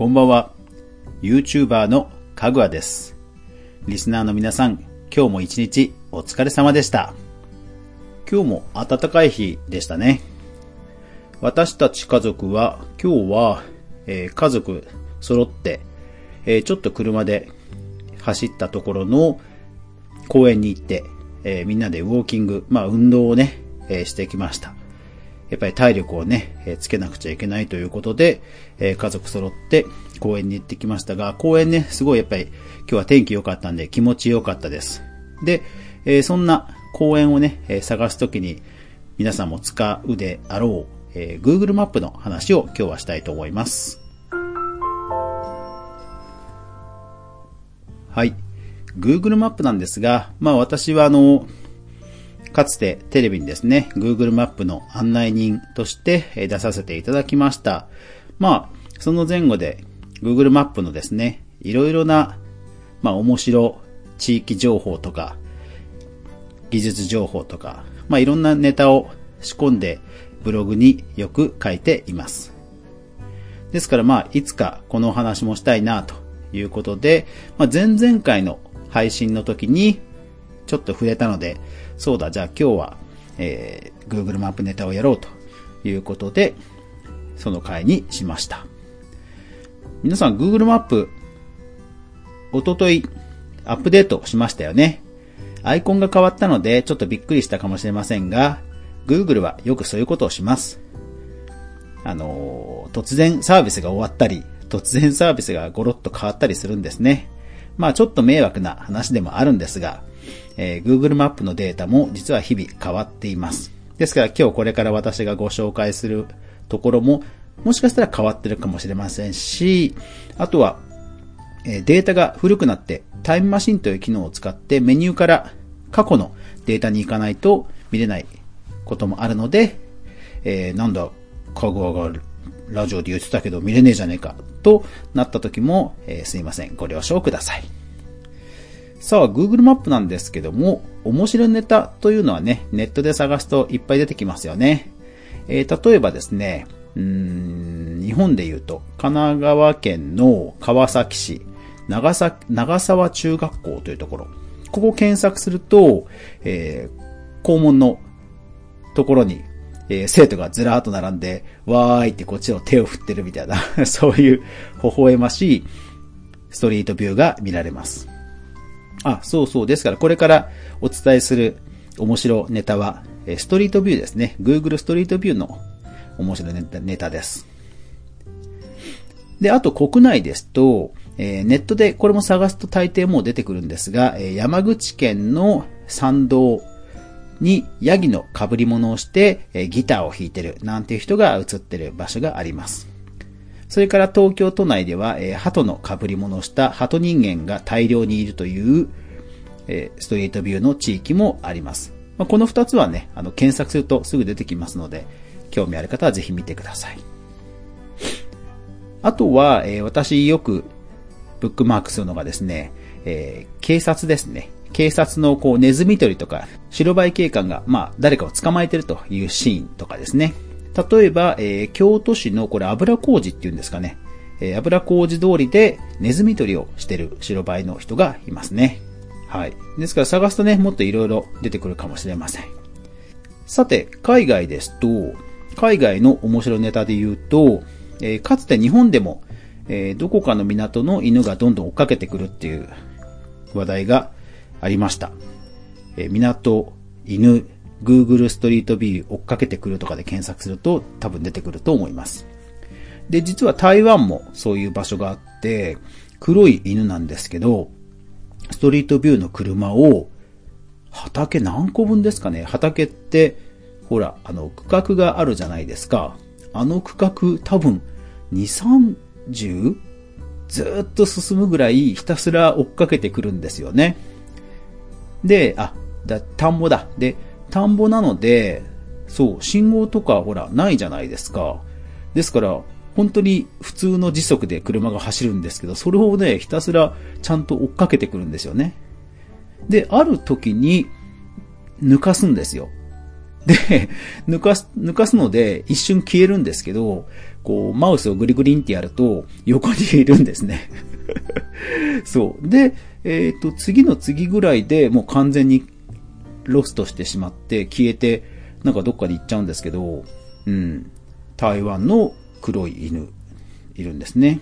こんばんは。YouTuber のかぐわです。リスナーの皆さん、今日も一日お疲れ様でした。今日も暖かい日でしたね。私たち家族は今日は、えー、家族揃って、えー、ちょっと車で走ったところの公園に行って、えー、みんなでウォーキング、まあ運動をね、えしてきました。やっぱり体力をね、えつけなくちゃいけないということで、え家族揃って公園に行ってきましたが、公園ね、すごいやっぱり今日は天気良かったんで気持ち良かったです。で、えそんな公園をね、え探すときに皆さんも使うであろう、え Google マップの話を今日はしたいと思います。はい。Google マップなんですが、まあ私はあの、かつてテレビにですね、Google マップの案内人として出させていただきました。まあ、その前後で Google マップのですね、いろいろな、まあ面白地域情報とか、技術情報とか、まあいろんなネタを仕込んでブログによく書いています。ですからまあ、いつかこのお話もしたいなということで、まあ前々回の配信の時にちょっと触れたので、そうだ、じゃあ今日は、えー、Google マップネタをやろうということで、その回にしました。皆さん Google マップ、おとといアップデートしましたよね。アイコンが変わったのでちょっとびっくりしたかもしれませんが、Google はよくそういうことをします。あの突然サービスが終わったり、突然サービスがゴロッと変わったりするんですね。まあちょっと迷惑な話でもあるんですが、えー、Google マップのデータも実は日々変わっています。ですから今日これから私がご紹介するところももしかしたら変わってるかもしれませんし、あとは、えデータが古くなってタイムマシンという機能を使ってメニューから過去のデータに行かないと見れないこともあるので、えー、なんだ、かぐわがラジオで言ってたけど見れねえじゃねえかとなった時も、えー、すいません。ご了承ください。さあ、Google マップなんですけども、面白いネタというのはね、ネットで探すといっぱい出てきますよね。えー、例えばですね、うん日本で言うと、神奈川県の川崎市、長さ長沢中学校というところ。ここを検索すると、えー、校門のところに、えー、生徒がずらーっと並んで、わーいってこっちを手を振ってるみたいな、そういう微笑ましいストリートビューが見られます。あ、そうそう。ですから、これからお伝えする面白ネタは、ストリートビューですね。Google ストリートビューの面白ネタネタです。で、あと国内ですと、えー、ネットでこれも探すと大抵もう出てくるんですが、えー、山口県の山道にヤギの被り物をして、えー、ギターを弾いてるなんていう人が映ってる場所があります。それから東京都内では、えー、鳩の被り物をした鳩人間が大量にいるという、えー、ストリートビューの地域もあります。まあ、この二つはね、あの、検索するとすぐ出てきますので、興味ある方はぜひ見てください。あとは、えー、私よくブックマークするのがですね、えー、警察ですね。警察のこうネズミ捕りとか白バイ警官が、まあ、誰かを捕まえてるというシーンとかですね。例えば、えー、京都市のこれ油小路っていうんですかね。えー、油小路通りでネズミ捕りをしてる白バイの人がいますね。はい。ですから探すとね、もっと色々出てくるかもしれません。さて、海外ですと、海外の面白いネタで言うと、えー、かつて日本でも、えー、どこかの港の犬がどんどん追っかけてくるっていう話題がありました。えー、港、犬、Google ストリートビュー追っかけてくるとかで検索すると多分出てくると思います。で、実は台湾もそういう場所があって、黒い犬なんですけど、ストリートビューの車を、畑何個分ですかね？畑って、ほら、あの、区画があるじゃないですか。あの区画多分、2、30? ずっと進むぐらいひたすら追っかけてくるんですよね。で、あ、だ、田んぼだ。で、田んぼなので、そう、信号とかほら、ないじゃないですか。ですから、本当に普通の時速で車が走るんですけど、それをね、ひたすらちゃんと追っかけてくるんですよね。で、ある時に抜かすんですよ。で、抜かす、抜かすので一瞬消えるんですけど、こう、マウスをグリグリンってやると横にいるんですね。そう。で、えっ、ー、と、次の次ぐらいでもう完全にロストしてしまって消えて、なんかどっかで行っちゃうんですけど、うん。台湾の黒い犬、いるんですね。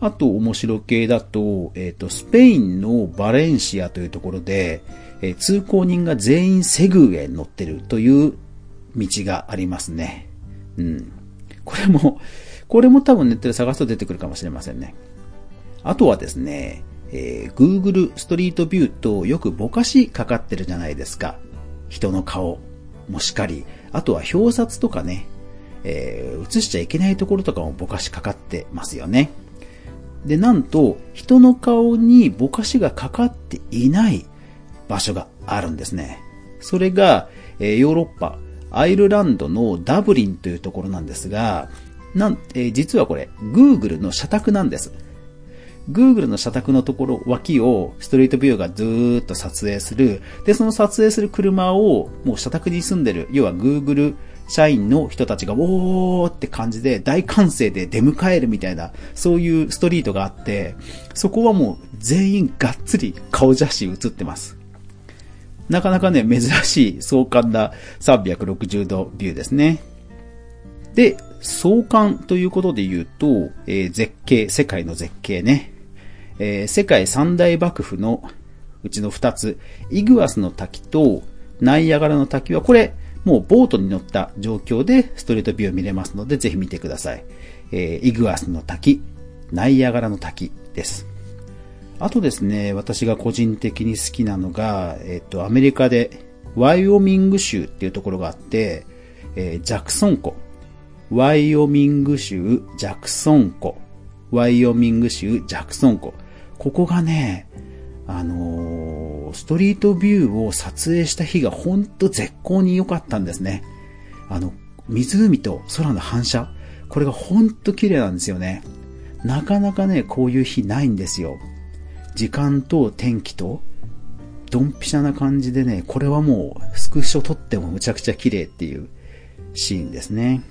あと面白系だと、えっ、ー、と、スペインのバレンシアというところで、えー、通行人が全員セグウェイに乗ってるという道がありますね。うん。これも、これも多分ネットで探すと出てくるかもしれませんね。あとはですね、えー、Google ストリートビューとよくぼかしかかってるじゃないですか。人の顔もしかり、あとは表札とかね、えー、映しちゃいけないところとかもぼかしかかってますよね。で、なんと、人の顔にぼかしがかかっていない場所があるんですね。それが、えー、ヨーロッパ、アイルランドのダブリンというところなんですが、なん、えー、実はこれ、Google の社宅なんです。Google の社宅のところ、脇をストリートビューがずーっと撮影する。で、その撮影する車を、もう社宅に住んでる、要は Google 社員の人たちが、おーって感じで大歓声で出迎えるみたいな、そういうストリートがあって、そこはもう全員がっつり顔写真写ってます。なかなかね、珍しい壮観な360度ビューですね。で、壮観ということで言うと、えー、絶景、世界の絶景ね。えー、世界三大幕府のうちの二つ、イグアスの滝とナイアガラの滝は、これ、もうボートに乗った状況でストリートビューを見れますので、ぜひ見てください。えー、イグアスの滝、ナイアガラの滝です。あとですね、私が個人的に好きなのが、えっ、ー、と、アメリカでワイオミング州っていうところがあって、えー、ジャクソン湖。ワイオミング州ジャクソン湖。ワイオミング州ジャクソン湖。ここがね、あのー、ストリートビューを撮影した日がほんと絶好に良かったんですね。あの、湖と空の反射。これがほんと綺麗なんですよね。なかなかね、こういう日ないんですよ。時間と天気と、ドンピシャな感じでね、これはもうスクショ撮ってもむちゃくちゃ綺麗っていうシーンですね。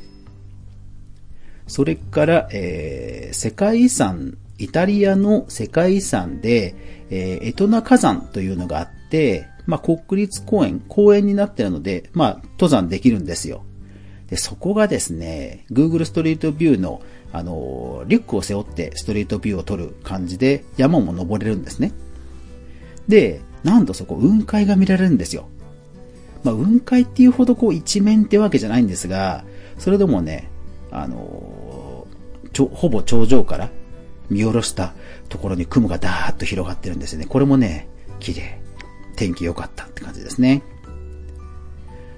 それから、えー、世界遺産イタリアの世界遺産で、えー、エトナ火山というのがあって、まあ、国立公園、公園になってるので、まあ、登山できるんですよ。で、そこがですね、Google ストリートビューの、あの、リュックを背負ってストリートビューを撮る感じで山も登れるんですね。で、なんとそこ雲海が見られるんですよ。まあ、雲海っていうほどこう一面ってわけじゃないんですが、それでもね、あの、ちょ、ほぼ頂上から見下ろしたところに雲がダーッと広がってるんですよね。これもね、綺麗。天気良かったって感じですね。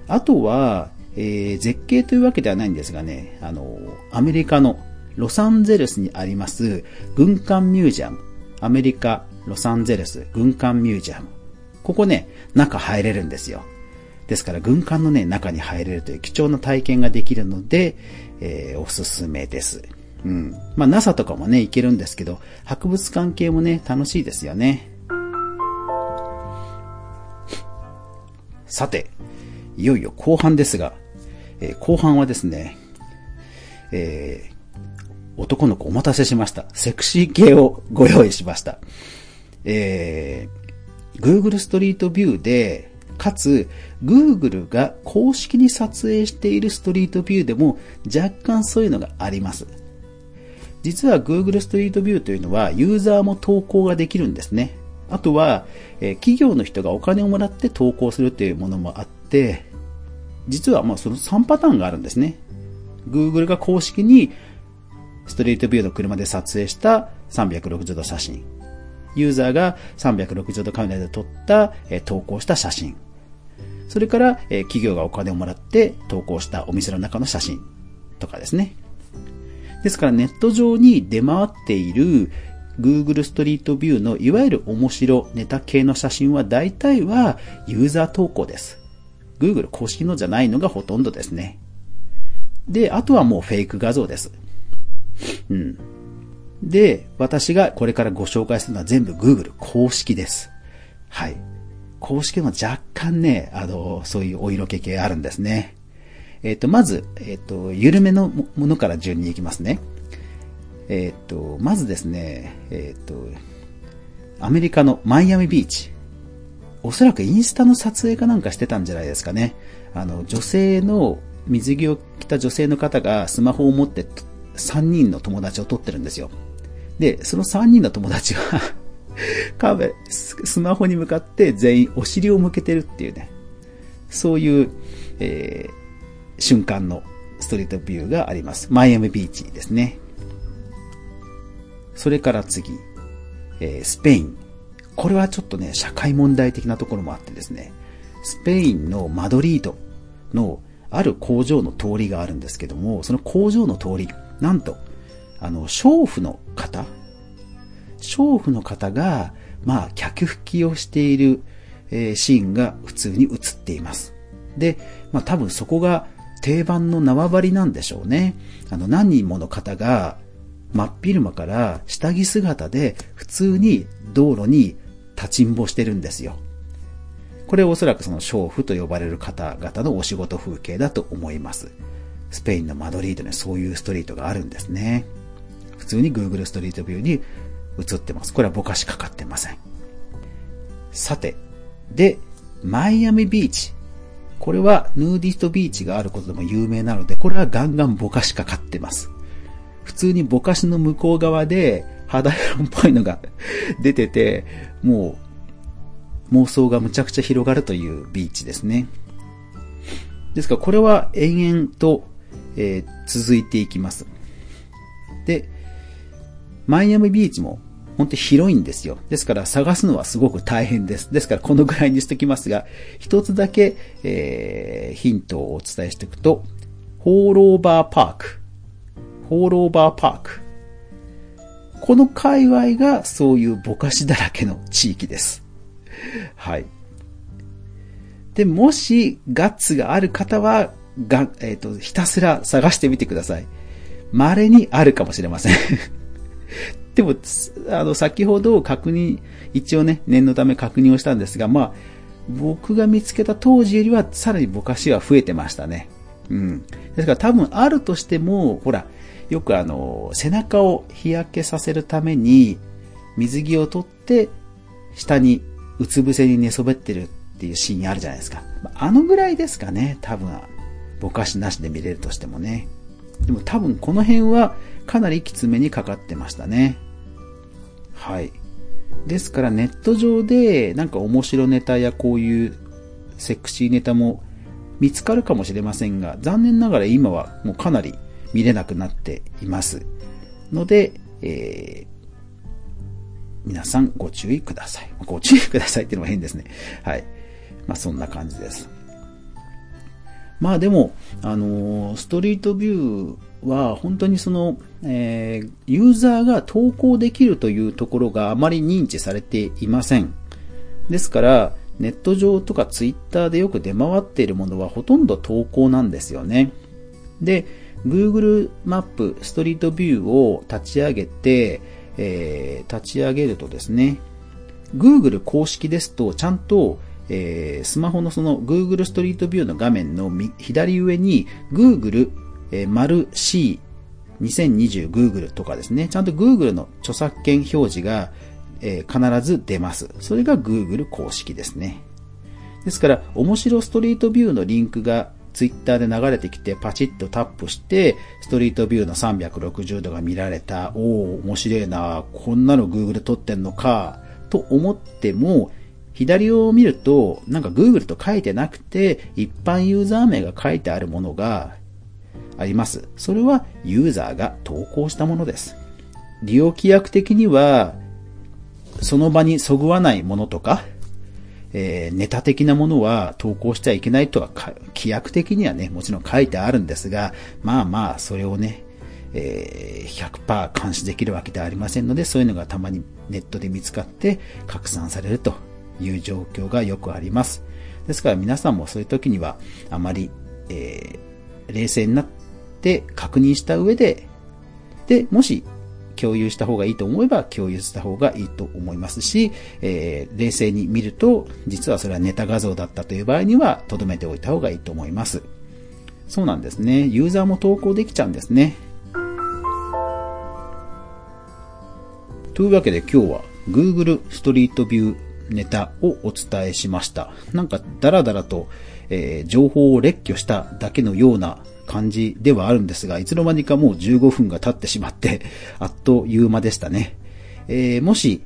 あとは、えー、絶景というわけではないんですがね、あの、アメリカのロサンゼルスにあります軍艦ミュージアム。アメリカ、ロサンゼルス軍艦ミュージアム。ここね、中入れるんですよ。ですから軍艦のね、中に入れるという貴重な体験ができるので、えー、おすすめです。うん。まあ NASA とかもね、行けるんですけど、博物館系もね、楽しいですよね。さて、いよいよ後半ですが、えー、後半はですね、えー、男の子お待たせしました。セクシー系をご用意しました。えー、Google ストリートビューで、かつ、Google が公式に撮影しているストリートビューでも若干そういうのがあります。実は Google ストリートビューというのはユーザーも投稿ができるんですね。あとは、え企業の人がお金をもらって投稿するというものもあって、実はまあその3パターンがあるんですね。Google が公式にストリートビューの車で撮影した360度写真。ユーザーが360度カメラで撮った、え投稿した写真。それから、え企業がお金をもらって投稿したお店の中の写真とかですね。ですからネット上に出回っている Google ストリートビューのいわゆる面白ネタ系の写真は大体はユーザー投稿です。Google 公式のじゃないのがほとんどですね。で、あとはもうフェイク画像です。うん。で、私がこれからご紹介するのは全部 Google 公式です。はい。公式の若干ね、あの、そういうお色気系あるんですね。えっ、ー、と、まず、えっ、ー、と、緩めのものから順にいきますね。えっ、ー、と、まずですね、えっ、と、アメリカのマイアミビーチ。おそらくインスタの撮影かなんかしてたんじゃないですかね。あの、女性の、水着を着た女性の方がスマホを持って3人の友達を撮ってるんですよ。で、その3人の友達は カーベ、スマホに向かって全員お尻を向けてるっていうね、そういう、えー、瞬間のストリートビューがあります。マイアミビーチですね。それから次、えー、スペイン。これはちょっとね、社会問題的なところもあってですね、スペインのマドリードのある工場の通りがあるんですけども、その工場の通り、なんと、あの、娼婦の方娼婦の方が、まあ、客引きをしている、えー、シーンが普通に映っています。で、まあ多分そこが定番の縄張りなんでしょうね。あの、何人もの方が、真っ昼間から下着姿で普通に道路に立ちんぼしてるんですよ。これおそらくその娼婦と呼ばれる方々のお仕事風景だと思います。スペインのマドリードにそういうストリートがあるんですね。普通に Google ストリートビューに映ってます。これはぼかしかかってません。さて、で、マイアミビーチ。これはヌーディストビーチがあることでも有名なので、これはガンガンぼかしかかってます。普通にぼかしの向こう側で肌色っぽいのが出てて、もう妄想がむちゃくちゃ広がるというビーチですね。ですからこれは延々と、えー、続いていきます。で、マイアミビーチも本当広いんですよ。ですから探すのはすごく大変です。ですからこのぐらいにしときますが、一つだけ、えー、ヒントをお伝えしておくと、ホーローバーパーク。ホーローバーパーク。この界隈がそういうぼかしだらけの地域です。はい。で、もしガッツがある方は、が、えっ、ー、と、ひたすら探してみてください。稀にあるかもしれませんでも、あの、先ほど確認、一応ね、念のため確認をしたんですが、まあ、僕が見つけた当時よりはさらにぼかしは増えてましたね。うん。ですから多分あるとしても、ほら、よくあの、背中を日焼けさせるために、水着を取って、下にうつ伏せに寝そべってるっていうシーンあるじゃないですか。あのぐらいですかね、多分。ぼかしなしで見れるとしてもね。でも多分この辺はかなりきつめにかかってましたね。はい。ですからネット上でなんか面白ネタやこういうセクシーネタも見つかるかもしれませんが、残念ながら今はもうかなり見れなくなっています。ので、えー、皆さんご注意ください。ご注意くださいっていうのも変ですね。はい。まあそんな感じです。まあでも、あのー、ストリートビューは本当にその、えー、ユーザーが投稿できるというところがあまり認知されていません。ですから、ネット上とかツイッターでよく出回っているものはほとんど投稿なんですよね。で、Google マップストリートビューを立ち上げて、えー、立ち上げるとですね、Google 公式ですとちゃんとえー、スマホのその Google ストリートビューの画面の左上に Google、えー、丸 C 2020 Google とかですね、ちゃんと Google の著作権表示が、えー、必ず出ます。それが Google 公式ですね。ですから、面白ストリートビューのリンクが Twitter で流れてきてパチッとタップして、ストリートビューの360度が見られた。おお面白いな。こんなの Google 撮ってんのか。と思っても、左を見ると、なんか Google と書いてなくて、一般ユーザー名が書いてあるものがあります。それはユーザーが投稿したものです。利用規約的には、その場にそぐわないものとか、えー、ネタ的なものは投稿しちゃいけないとは、規約的にはね、もちろん書いてあるんですが、まあまあ、それをね、えー、100%監視できるわけではありませんので、そういうのがたまにネットで見つかって拡散されるという状況がよくあります。ですから皆さんもそういう時にはあまり、えー、冷静になってで確認した上で、で、もし共有した方がいいと思えば共有した方がいいと思いますし、えー、冷静に見ると、実はそれはネタ画像だったという場合には、留めておいた方がいいと思います。そうなんですね。ユーザーも投稿できちゃうんですね。というわけで今日は Google ストリートビューネタをお伝えしました。なんかダラダラと、えー、情報を列挙しただけのような感じではあるんですが、いつの間にかもう15分が経ってしまって、あっという間でしたね。えー、もし、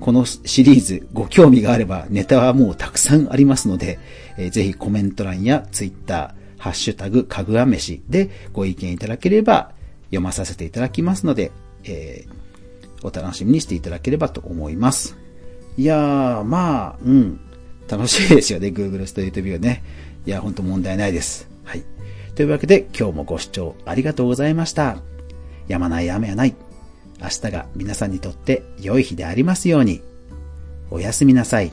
このシリーズご興味があればネタはもうたくさんありますので、えー、ぜひコメント欄やツイッター、ハッシュタグかぐわ飯でご意見いただければ読まさせていただきますので、えー、お楽しみにしていただければと思います。いやー、まあ、うん。楽しいですよね、Google ストリートビューね。いや、ほんと問題ないです。はい。というわけで、今日もご視聴ありがとうございました。やまない雨はない。明日が皆さんにとって良い日でありますように。おやすみなさい。